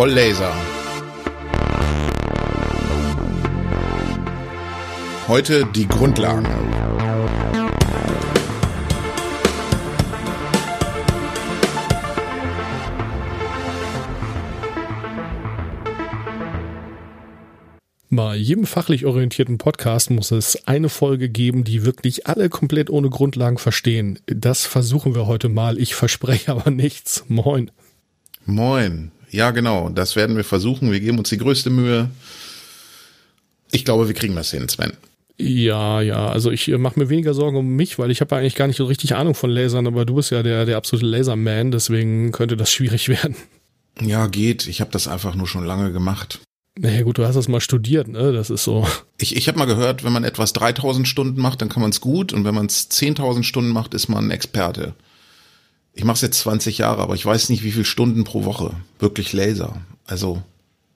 Voll Laser. Heute die Grundlagen. Bei jedem fachlich orientierten Podcast muss es eine Folge geben, die wirklich alle komplett ohne Grundlagen verstehen. Das versuchen wir heute mal. Ich verspreche aber nichts. Moin. Moin. Ja, genau. Das werden wir versuchen. Wir geben uns die größte Mühe. Ich glaube, wir kriegen das hin, Sven. Ja, ja, also ich äh, mache mir weniger Sorgen um mich, weil ich habe eigentlich gar nicht so richtig Ahnung von Lasern, aber du bist ja der, der absolute Laserman, deswegen könnte das schwierig werden. Ja, geht. Ich habe das einfach nur schon lange gemacht. Naja gut, du hast das mal studiert, ne? Das ist so. Ich, ich habe mal gehört, wenn man etwas 3000 Stunden macht, dann kann man es gut und wenn man es 10.000 Stunden macht, ist man ein Experte. Ich mache es jetzt 20 Jahre, aber ich weiß nicht, wie viele Stunden pro Woche wirklich Laser. Also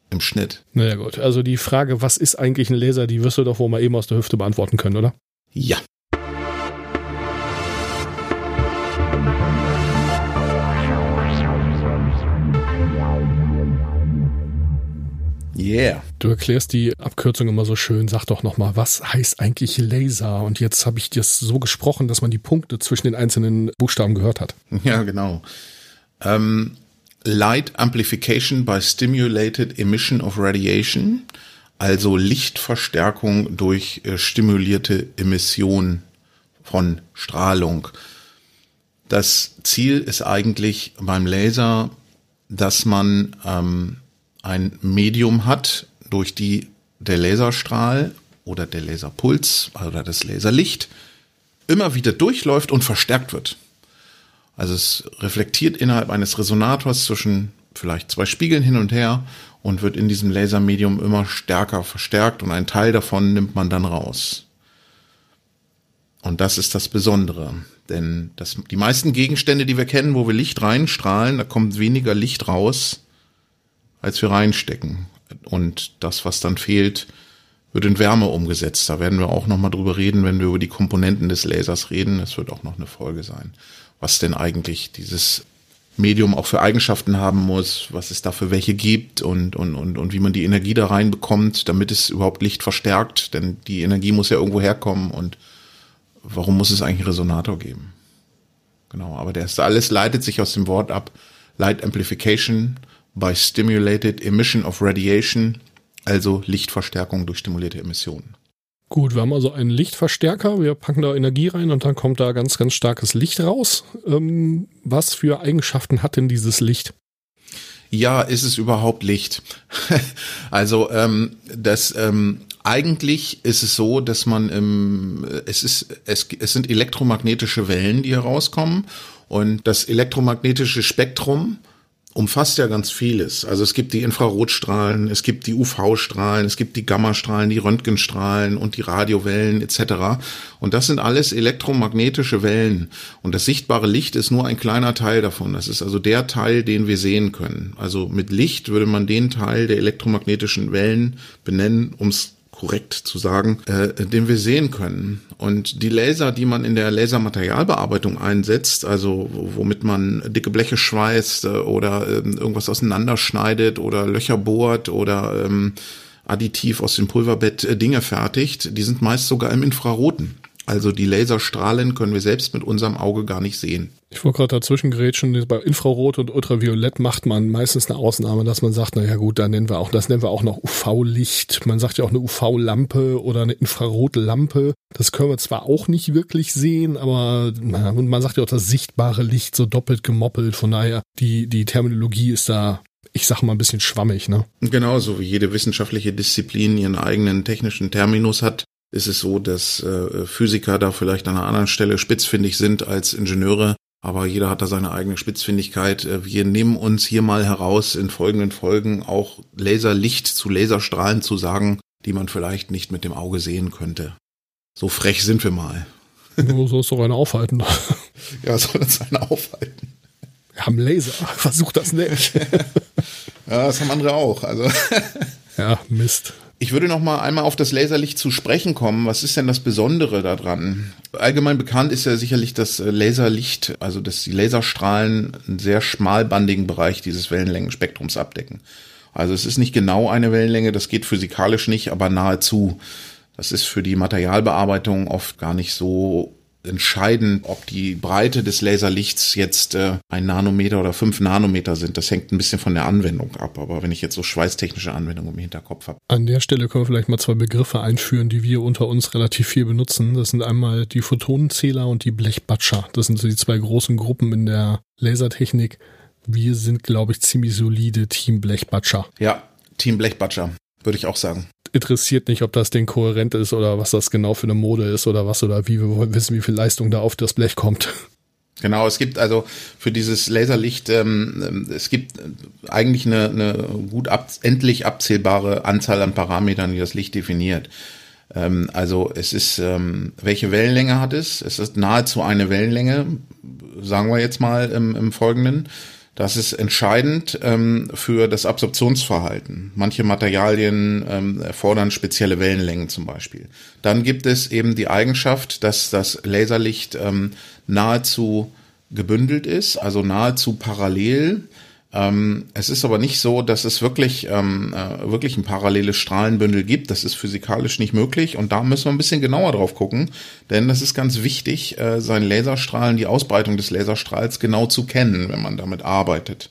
im Schnitt. Naja gut, also die Frage, was ist eigentlich ein Laser, die wirst du doch wohl mal eben aus der Hüfte beantworten können, oder? Ja. Yeah. Du erklärst die Abkürzung immer so schön. Sag doch nochmal, was heißt eigentlich Laser? Und jetzt habe ich das so gesprochen, dass man die Punkte zwischen den einzelnen Buchstaben gehört hat. Ja, genau. Ähm, Light Amplification by Stimulated Emission of Radiation, also Lichtverstärkung durch äh, stimulierte Emission von Strahlung. Das Ziel ist eigentlich beim Laser, dass man ähm, ein Medium hat, durch die der Laserstrahl oder der Laserpuls oder das Laserlicht immer wieder durchläuft und verstärkt wird. Also es reflektiert innerhalb eines Resonators zwischen vielleicht zwei Spiegeln hin und her und wird in diesem Lasermedium immer stärker verstärkt und ein Teil davon nimmt man dann raus. Und das ist das Besondere. Denn das, die meisten Gegenstände, die wir kennen, wo wir Licht reinstrahlen, da kommt weniger Licht raus, als wir reinstecken. Und das, was dann fehlt, wird in Wärme umgesetzt. Da werden wir auch nochmal drüber reden, wenn wir über die Komponenten des Lasers reden. Das wird auch noch eine Folge sein. Was denn eigentlich dieses Medium auch für Eigenschaften haben muss, was es da für welche gibt und, und, und, und wie man die Energie da reinbekommt, damit es überhaupt Licht verstärkt. Denn die Energie muss ja irgendwo herkommen und warum muss es eigentlich einen Resonator geben? Genau, aber das alles leitet sich aus dem Wort ab. Light Amplification by Stimulated Emission of Radiation, also Lichtverstärkung durch stimulierte Emissionen. Gut, wir haben also einen Lichtverstärker, wir packen da Energie rein und dann kommt da ganz, ganz starkes Licht raus. Ähm, was für Eigenschaften hat denn dieses Licht? Ja, ist es überhaupt Licht? also ähm, das ähm, eigentlich ist es so, dass man ähm, es ist es, es sind elektromagnetische Wellen, die herauskommen und das elektromagnetische Spektrum umfasst ja ganz vieles. Also es gibt die Infrarotstrahlen, es gibt die UV-Strahlen, es gibt die Gammastrahlen, die Röntgenstrahlen und die Radiowellen etc. Und das sind alles elektromagnetische Wellen. Und das sichtbare Licht ist nur ein kleiner Teil davon. Das ist also der Teil, den wir sehen können. Also mit Licht würde man den Teil der elektromagnetischen Wellen benennen, ums korrekt zu sagen, äh, den wir sehen können. Und die Laser, die man in der Lasermaterialbearbeitung einsetzt, also womit man dicke Bleche schweißt äh, oder äh, irgendwas auseinanderschneidet oder Löcher bohrt oder ähm, additiv aus dem Pulverbett äh, Dinge fertigt, die sind meist sogar im Infraroten. Also die Laserstrahlen können wir selbst mit unserem Auge gar nicht sehen. Ich wollte gerade dazwischen grätschen, bei Infrarot und Ultraviolett macht man meistens eine Ausnahme, dass man sagt, naja gut, da nennen wir auch, das nennen wir auch noch UV-Licht. Man sagt ja auch eine UV-Lampe oder eine Infrarotlampe. Das können wir zwar auch nicht wirklich sehen, aber na, man sagt ja auch das sichtbare Licht so doppelt gemoppelt. Von daher, die, die Terminologie ist da ich sag mal ein bisschen schwammig, ne? Genauso wie jede wissenschaftliche Disziplin ihren eigenen technischen Terminus hat, ist es so, dass äh, Physiker da vielleicht an einer anderen Stelle spitzfindig sind als Ingenieure. Aber jeder hat da seine eigene Spitzfindigkeit. Äh, wir nehmen uns hier mal heraus, in folgenden Folgen auch Laserlicht zu Laserstrahlen zu sagen, die man vielleicht nicht mit dem Auge sehen könnte. So frech sind wir mal. Du sollst doch eine aufhalten. ja, soll uns eine aufhalten. Wir haben Laser. Versuch das nicht. ja, das haben andere auch. Also. ja, Mist. Ich würde noch mal einmal auf das Laserlicht zu sprechen kommen. Was ist denn das Besondere daran? Allgemein bekannt ist ja sicherlich das äh, Laserlicht, also dass die Laserstrahlen einen sehr schmalbandigen Bereich dieses Wellenlängenspektrums abdecken. Also es ist nicht genau eine Wellenlänge, das geht physikalisch nicht, aber nahezu. Das ist für die Materialbearbeitung oft gar nicht so entscheidend, ob die Breite des Laserlichts jetzt äh, ein Nanometer oder fünf Nanometer sind. Das hängt ein bisschen von der Anwendung ab. Aber wenn ich jetzt so schweißtechnische Anwendungen im Hinterkopf habe. An der Stelle können wir vielleicht mal zwei Begriffe einführen, die wir unter uns relativ viel benutzen. Das sind einmal die Photonenzähler und die Blechbatscher. Das sind so die zwei großen Gruppen in der Lasertechnik. Wir sind, glaube ich, ziemlich solide Team Blechbatscher. Ja, Team Blechbatscher, würde ich auch sagen interessiert nicht, ob das Ding kohärent ist oder was das genau für eine Mode ist oder was oder wie wir wollen wissen, wie viel Leistung da auf das Blech kommt. Genau, es gibt also für dieses Laserlicht, ähm, es gibt eigentlich eine, eine gut ab, endlich abzählbare Anzahl an Parametern, die das Licht definiert. Ähm, also es ist, ähm, welche Wellenlänge hat es? Es ist nahezu eine Wellenlänge, sagen wir jetzt mal im, im Folgenden. Das ist entscheidend ähm, für das Absorptionsverhalten. Manche Materialien ähm, erfordern spezielle Wellenlängen zum Beispiel. Dann gibt es eben die Eigenschaft, dass das Laserlicht ähm, nahezu gebündelt ist, also nahezu parallel ähm, es ist aber nicht so, dass es wirklich, ähm, äh, wirklich ein paralleles Strahlenbündel gibt. Das ist physikalisch nicht möglich und da müssen wir ein bisschen genauer drauf gucken, denn das ist ganz wichtig, äh, seinen Laserstrahlen, die Ausbreitung des Laserstrahls genau zu kennen, wenn man damit arbeitet.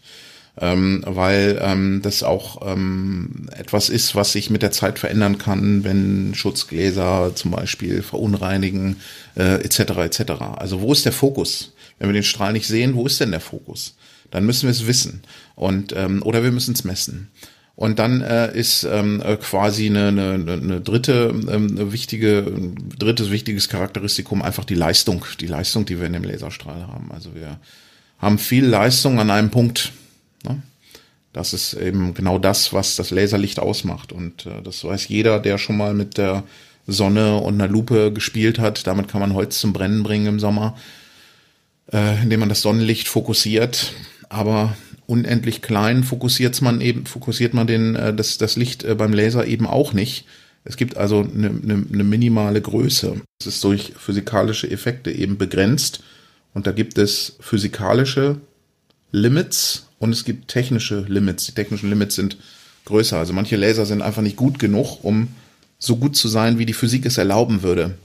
Ähm, weil ähm, das auch ähm, etwas ist, was sich mit der Zeit verändern kann, wenn Schutzgläser zum Beispiel verunreinigen äh, etc. etc. Also wo ist der Fokus? Wenn wir den Strahl nicht sehen, wo ist denn der Fokus? dann müssen wir es wissen und ähm, oder wir müssen es messen. Und dann äh, ist ähm, äh, quasi eine, eine, eine dritte ähm, wichtige, drittes wichtiges Charakteristikum einfach die Leistung, die Leistung, die wir in dem Laserstrahl haben. Also wir haben viel Leistung an einem Punkt. Ne? Das ist eben genau das, was das Laserlicht ausmacht. Und äh, das weiß jeder, der schon mal mit der Sonne und einer Lupe gespielt hat. Damit kann man Holz zum Brennen bringen im Sommer, äh, indem man das Sonnenlicht fokussiert aber unendlich klein fokussiert man eben, fokussiert man den, äh, das, das Licht äh, beim Laser eben auch nicht. Es gibt also eine, eine, eine minimale Größe. Es ist durch physikalische Effekte eben begrenzt. Und da gibt es physikalische Limits und es gibt technische Limits. Die technischen Limits sind größer. Also manche Laser sind einfach nicht gut genug, um so gut zu sein, wie die Physik es erlauben würde.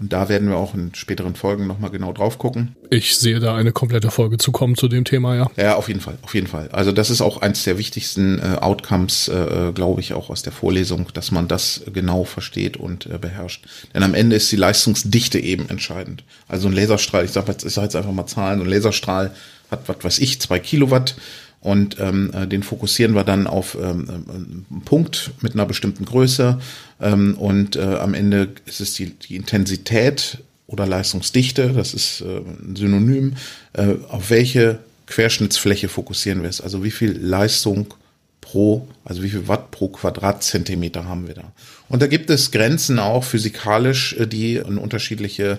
Und da werden wir auch in späteren Folgen nochmal genau drauf gucken. Ich sehe da eine komplette Folge zu kommen zu dem Thema, ja. Ja, auf jeden Fall, auf jeden Fall. Also das ist auch eins der wichtigsten äh, Outcomes, äh, glaube ich, auch aus der Vorlesung, dass man das genau versteht und äh, beherrscht. Denn am Ende ist die Leistungsdichte eben entscheidend. Also ein Laserstrahl, ich sage jetzt, ich sag jetzt einfach mal Zahlen, ein Laserstrahl hat, was weiß ich, zwei Kilowatt und ähm, äh, den fokussieren wir dann auf ähm, äh, einen Punkt mit einer bestimmten Größe ähm, und äh, am Ende ist es die, die Intensität oder Leistungsdichte, das ist äh, ein Synonym, äh, auf welche Querschnittsfläche fokussieren wir es, also wie viel Leistung pro, also wie viel Watt pro Quadratzentimeter haben wir da. Und da gibt es Grenzen auch physikalisch, äh, die eine unterschiedliche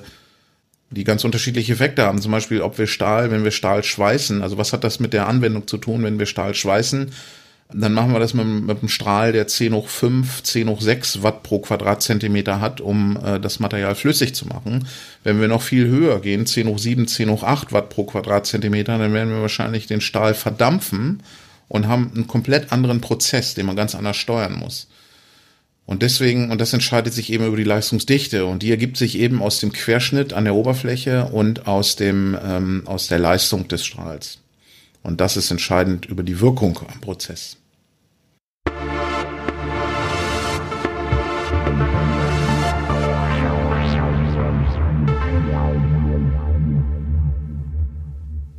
die ganz unterschiedliche Effekte haben. Zum Beispiel, ob wir Stahl, wenn wir Stahl schweißen, also was hat das mit der Anwendung zu tun, wenn wir Stahl schweißen? Dann machen wir das mit, mit einem Strahl, der 10 hoch 5, 10 hoch 6 Watt pro Quadratzentimeter hat, um äh, das Material flüssig zu machen. Wenn wir noch viel höher gehen, 10 hoch 7, 10 hoch 8 Watt pro Quadratzentimeter, dann werden wir wahrscheinlich den Stahl verdampfen und haben einen komplett anderen Prozess, den man ganz anders steuern muss. Und deswegen, und das entscheidet sich eben über die Leistungsdichte und die ergibt sich eben aus dem Querschnitt an der Oberfläche und aus dem, ähm, aus der Leistung des Strahls. Und das ist entscheidend über die Wirkung am Prozess.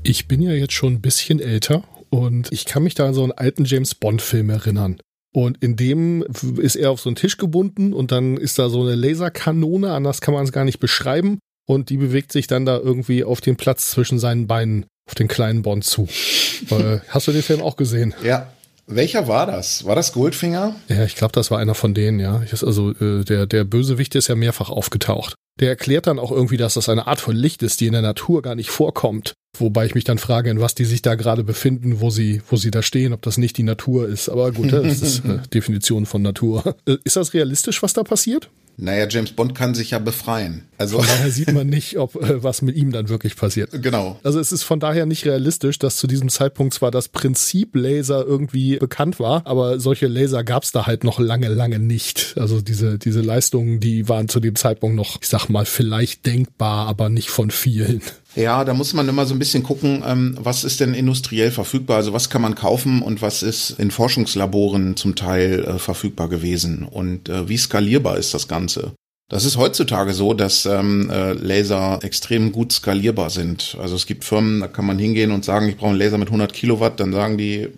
Ich bin ja jetzt schon ein bisschen älter und ich kann mich da an so einen alten James Bond Film erinnern. Und in dem ist er auf so einen Tisch gebunden und dann ist da so eine Laserkanone, anders kann man es gar nicht beschreiben. Und die bewegt sich dann da irgendwie auf den Platz zwischen seinen Beinen, auf den kleinen Bond zu. äh, hast du den Film auch gesehen? Ja. Welcher war das? War das Goldfinger? Ja, ich glaube, das war einer von denen, ja. Also äh, der, der Bösewicht ist ja mehrfach aufgetaucht. Der erklärt dann auch irgendwie, dass das eine Art von Licht ist, die in der Natur gar nicht vorkommt. Wobei ich mich dann frage, in was die sich da gerade befinden, wo sie, wo sie da stehen, ob das nicht die Natur ist. Aber gut, das ist äh, Definition von Natur. Äh, ist das realistisch, was da passiert? Naja, James Bond kann sich ja befreien. Also von daher sieht man nicht, ob äh, was mit ihm dann wirklich passiert. Genau. Also es ist von daher nicht realistisch, dass zu diesem Zeitpunkt zwar das Prinzip Laser irgendwie bekannt war, aber solche Laser gab es da halt noch lange, lange nicht. Also diese, diese Leistungen, die waren zu dem Zeitpunkt noch, ich sag mal, vielleicht denkbar, aber nicht von vielen. Ja, da muss man immer so ein bisschen gucken, ähm, was ist denn industriell verfügbar, also was kann man kaufen und was ist in Forschungslaboren zum Teil äh, verfügbar gewesen und äh, wie skalierbar ist das Ganze. Das ist heutzutage so, dass ähm, äh, Laser extrem gut skalierbar sind. Also es gibt Firmen, da kann man hingehen und sagen, ich brauche einen Laser mit 100 Kilowatt, dann sagen die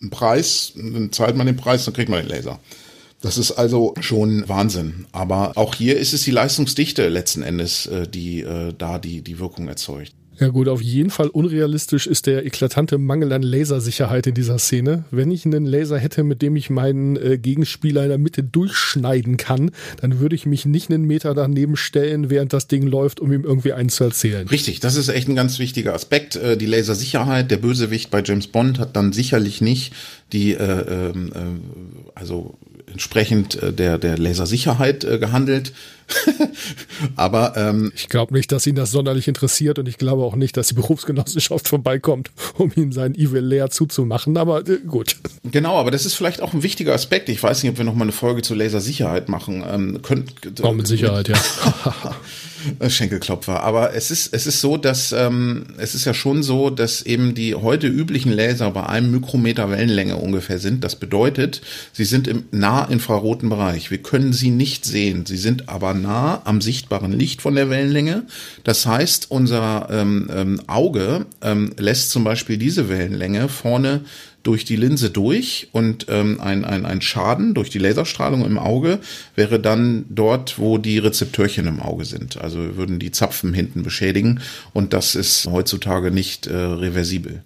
einen Preis, dann zahlt man den Preis, dann kriegt man den Laser. Das ist also schon Wahnsinn. Aber auch hier ist es die Leistungsdichte letzten Endes, äh, die äh, da die, die Wirkung erzeugt. Ja gut, auf jeden Fall unrealistisch ist der eklatante Mangel an Lasersicherheit in dieser Szene. Wenn ich einen Laser hätte, mit dem ich meinen äh, Gegenspieler in der Mitte durchschneiden kann, dann würde ich mich nicht einen Meter daneben stellen, während das Ding läuft, um ihm irgendwie einen zu erzählen. Richtig, das ist echt ein ganz wichtiger Aspekt. Äh, die Lasersicherheit, der Bösewicht bei James Bond hat dann sicherlich nicht die, äh, ähm, äh, also entsprechend äh, der, der Lasersicherheit äh, gehandelt. Aber ähm, ich glaube nicht, dass ihn das sonderlich interessiert und ich glaube auch nicht, dass die Berufsgenossenschaft vorbeikommt, um ihm sein Evil Lair zuzumachen. Aber äh, gut. Genau, aber das ist vielleicht auch ein wichtiger Aspekt. Ich weiß nicht, ob wir noch mal eine Folge zur Lasersicherheit machen. Ähm, könnt, oh, mit Sicherheit, ja. Schenkelklopfer. Aber es ist, es ist so, dass ähm, es ist ja schon so, dass eben die heute üblichen Laser bei einem Mikrometer Wellenlänge ungefähr sind. Das bedeutet, sie sind im nahinfraroten Bereich. Wir können sie nicht sehen. Sie sind aber nah am sichtbaren Licht von der Wellenlänge. Das heißt, unser ähm, ähm, Auge ähm, lässt zum Beispiel diese Wellenlänge vorne durch die Linse durch und ähm, ein, ein, ein Schaden durch die Laserstrahlung im Auge wäre dann dort, wo die Rezeptörchen im Auge sind. Also würden die Zapfen hinten beschädigen und das ist heutzutage nicht äh, reversibel.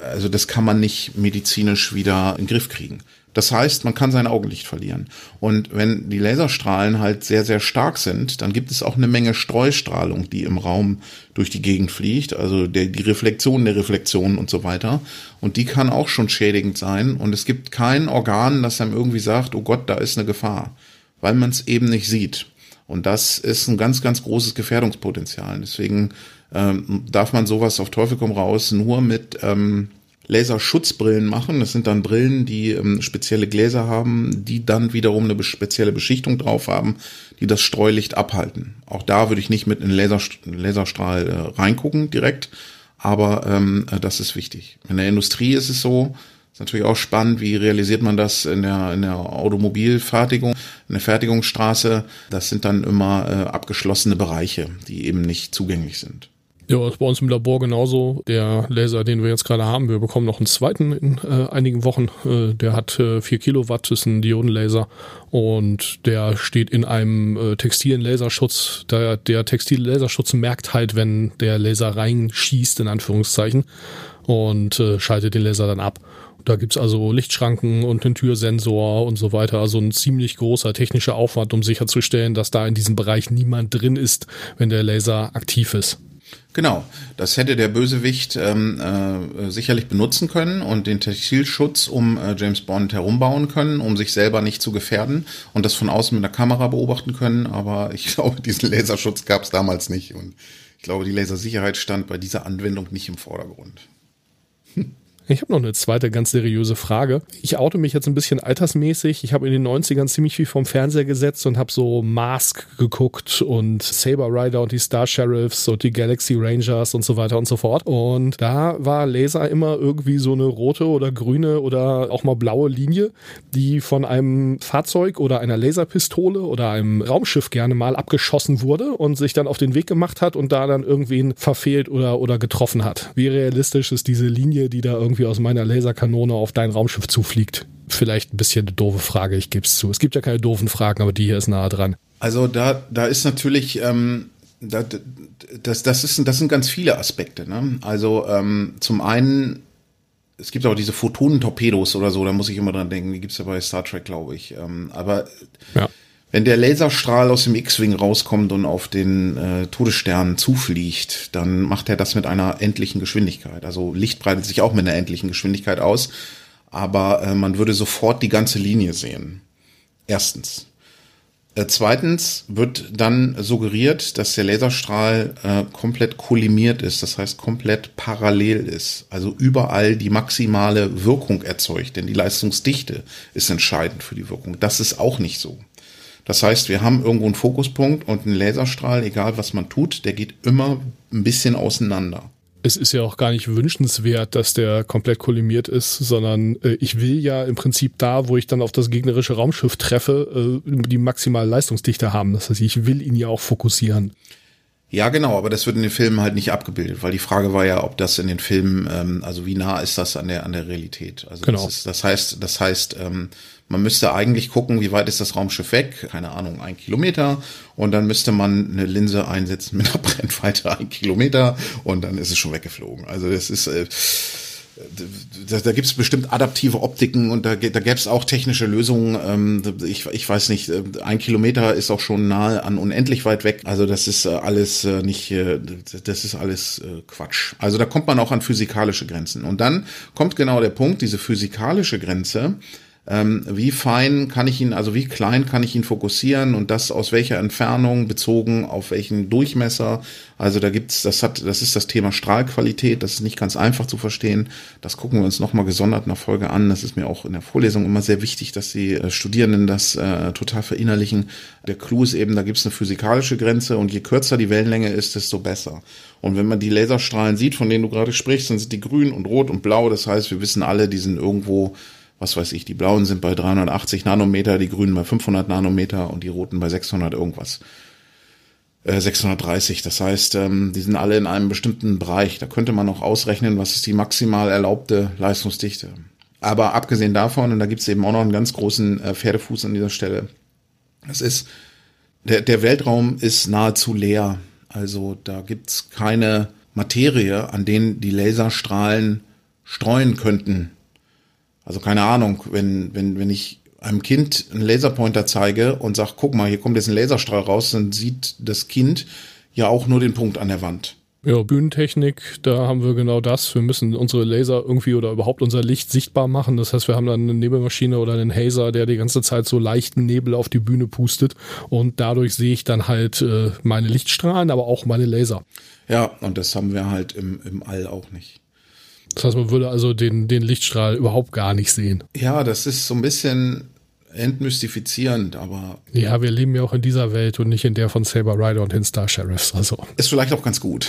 Also das kann man nicht medizinisch wieder in den Griff kriegen. Das heißt, man kann sein Augenlicht verlieren. Und wenn die Laserstrahlen halt sehr, sehr stark sind, dann gibt es auch eine Menge Streustrahlung, die im Raum durch die Gegend fliegt, also der, die Reflexion der Reflexion und so weiter. Und die kann auch schon schädigend sein. Und es gibt kein Organ, das einem irgendwie sagt, oh Gott, da ist eine Gefahr, weil man es eben nicht sieht. Und das ist ein ganz, ganz großes Gefährdungspotenzial. Deswegen ähm, darf man sowas auf Teufel komm raus nur mit ähm, Laserschutzbrillen machen. Das sind dann Brillen, die ähm, spezielle Gläser haben, die dann wiederum eine spezielle Beschichtung drauf haben, die das Streulicht abhalten. Auch da würde ich nicht mit einem Laser, Laserstrahl äh, reingucken direkt, aber ähm, äh, das ist wichtig. In der Industrie ist es so, ist natürlich auch spannend, wie realisiert man das in der, in der Automobilfertigung, in der Fertigungsstraße. Das sind dann immer äh, abgeschlossene Bereiche, die eben nicht zugänglich sind. Ja, ist bei uns im Labor genauso. Der Laser, den wir jetzt gerade haben, wir bekommen noch einen zweiten in äh, einigen Wochen. Äh, der hat äh, 4 Kilowatt, ist ein Diodenlaser und der steht in einem äh, textilen Laserschutz. Der, der textile Laserschutz merkt halt, wenn der Laser reinschießt, in Anführungszeichen, und äh, schaltet den Laser dann ab. Da gibt's also Lichtschranken und einen Türsensor und so weiter. Also ein ziemlich großer technischer Aufwand, um sicherzustellen, dass da in diesem Bereich niemand drin ist, wenn der Laser aktiv ist. Genau, das hätte der Bösewicht ähm, äh, sicherlich benutzen können und den Textilschutz um äh, James Bond herumbauen können, um sich selber nicht zu gefährden und das von außen mit einer Kamera beobachten können. Aber ich glaube, diesen Laserschutz gab es damals nicht und ich glaube, die Lasersicherheit stand bei dieser Anwendung nicht im Vordergrund. Ich habe noch eine zweite ganz seriöse Frage. Ich oute mich jetzt ein bisschen altersmäßig. Ich habe in den 90ern ziemlich viel vom Fernseher gesetzt und habe so Mask geguckt und Saber Rider und die Star Sheriffs und die Galaxy Rangers und so weiter und so fort. Und da war Laser immer irgendwie so eine rote oder grüne oder auch mal blaue Linie, die von einem Fahrzeug oder einer Laserpistole oder einem Raumschiff gerne mal abgeschossen wurde und sich dann auf den Weg gemacht hat und da dann irgendwen verfehlt oder, oder getroffen hat. Wie realistisch ist diese Linie, die da irgendwie irgendwie aus meiner Laserkanone auf dein Raumschiff zufliegt? Vielleicht ein bisschen eine doofe Frage, ich gebe es zu. Es gibt ja keine doofen Fragen, aber die hier ist nahe dran. Also da, da ist natürlich, ähm, da, das, das, ist, das sind ganz viele Aspekte. Ne? Also ähm, zum einen, es gibt auch diese Photonentorpedos oder so, da muss ich immer dran denken, die gibt es ja bei Star Trek, glaube ich. Ähm, aber ja. Wenn der Laserstrahl aus dem X-Wing rauskommt und auf den äh, Todesstern zufliegt, dann macht er das mit einer endlichen Geschwindigkeit. Also Licht breitet sich auch mit einer endlichen Geschwindigkeit aus, aber äh, man würde sofort die ganze Linie sehen. Erstens. Äh, zweitens wird dann suggeriert, dass der Laserstrahl äh, komplett kollimiert ist, das heißt komplett parallel ist, also überall die maximale Wirkung erzeugt, denn die Leistungsdichte ist entscheidend für die Wirkung. Das ist auch nicht so. Das heißt, wir haben irgendwo einen Fokuspunkt und einen Laserstrahl, egal was man tut, der geht immer ein bisschen auseinander es ist ja auch gar nicht wünschenswert, dass der komplett kollimiert ist, sondern äh, ich will ja im Prinzip da, wo ich dann auf das gegnerische Raumschiff treffe, äh, die maximale Leistungsdichte haben. Das heißt, ich will ihn ja auch fokussieren. Ja, genau, aber das wird in den Filmen halt nicht abgebildet, weil die Frage war ja, ob das in den Filmen, ähm, also wie nah ist das an der an der Realität? Also genau. das, ist, das heißt, das heißt, ähm, man müsste eigentlich gucken, wie weit ist das Raumschiff weg? Keine Ahnung, ein Kilometer. Und dann müsste man eine Linse einsetzen mit einer Brennweite ein Kilometer und dann ist es schon weggeflogen. Also das ist äh, da, da gibt es bestimmt adaptive Optiken und da, da gäbe es auch technische Lösungen. Ähm, ich, ich weiß nicht, äh, ein Kilometer ist auch schon nahe an unendlich weit weg. Also das ist äh, alles äh, nicht, das ist alles Quatsch. Also da kommt man auch an physikalische Grenzen. Und dann kommt genau der Punkt, diese physikalische Grenze ähm, wie fein kann ich ihn, also wie klein kann ich ihn fokussieren und das aus welcher Entfernung bezogen auf welchen Durchmesser. Also da gibt's, das hat, das ist das Thema Strahlqualität, das ist nicht ganz einfach zu verstehen. Das gucken wir uns nochmal gesondert in der Folge an. Das ist mir auch in der Vorlesung immer sehr wichtig, dass die äh, Studierenden das äh, total verinnerlichen. Der Clou ist eben, da gibt's eine physikalische Grenze und je kürzer die Wellenlänge ist, desto besser. Und wenn man die Laserstrahlen sieht, von denen du gerade sprichst, dann sind die grün und rot und blau. Das heißt, wir wissen alle, die sind irgendwo was weiß ich, die blauen sind bei 380 Nanometer, die grünen bei 500 Nanometer und die roten bei 600 irgendwas. Äh, 630, das heißt, ähm, die sind alle in einem bestimmten Bereich. Da könnte man noch ausrechnen, was ist die maximal erlaubte Leistungsdichte. Aber abgesehen davon, und da gibt's eben auch noch einen ganz großen äh, Pferdefuß an dieser Stelle, das ist, der, der Weltraum ist nahezu leer. Also da gibt's keine Materie, an denen die Laserstrahlen streuen könnten. Also keine Ahnung, wenn, wenn, wenn ich einem Kind einen Laserpointer zeige und sage, guck mal, hier kommt jetzt ein Laserstrahl raus, dann sieht das Kind ja auch nur den Punkt an der Wand. Ja, Bühnentechnik, da haben wir genau das. Wir müssen unsere Laser irgendwie oder überhaupt unser Licht sichtbar machen. Das heißt, wir haben dann eine Nebelmaschine oder einen Hazer, der die ganze Zeit so leichten Nebel auf die Bühne pustet. Und dadurch sehe ich dann halt äh, meine Lichtstrahlen, aber auch meine Laser. Ja, und das haben wir halt im, im All auch nicht. Das heißt, man würde also den, den Lichtstrahl überhaupt gar nicht sehen. Ja, das ist so ein bisschen entmystifizierend, aber. Ja, wir leben ja auch in dieser Welt und nicht in der von Saber Rider und den Star Sheriffs. Also. Ist vielleicht auch ganz gut.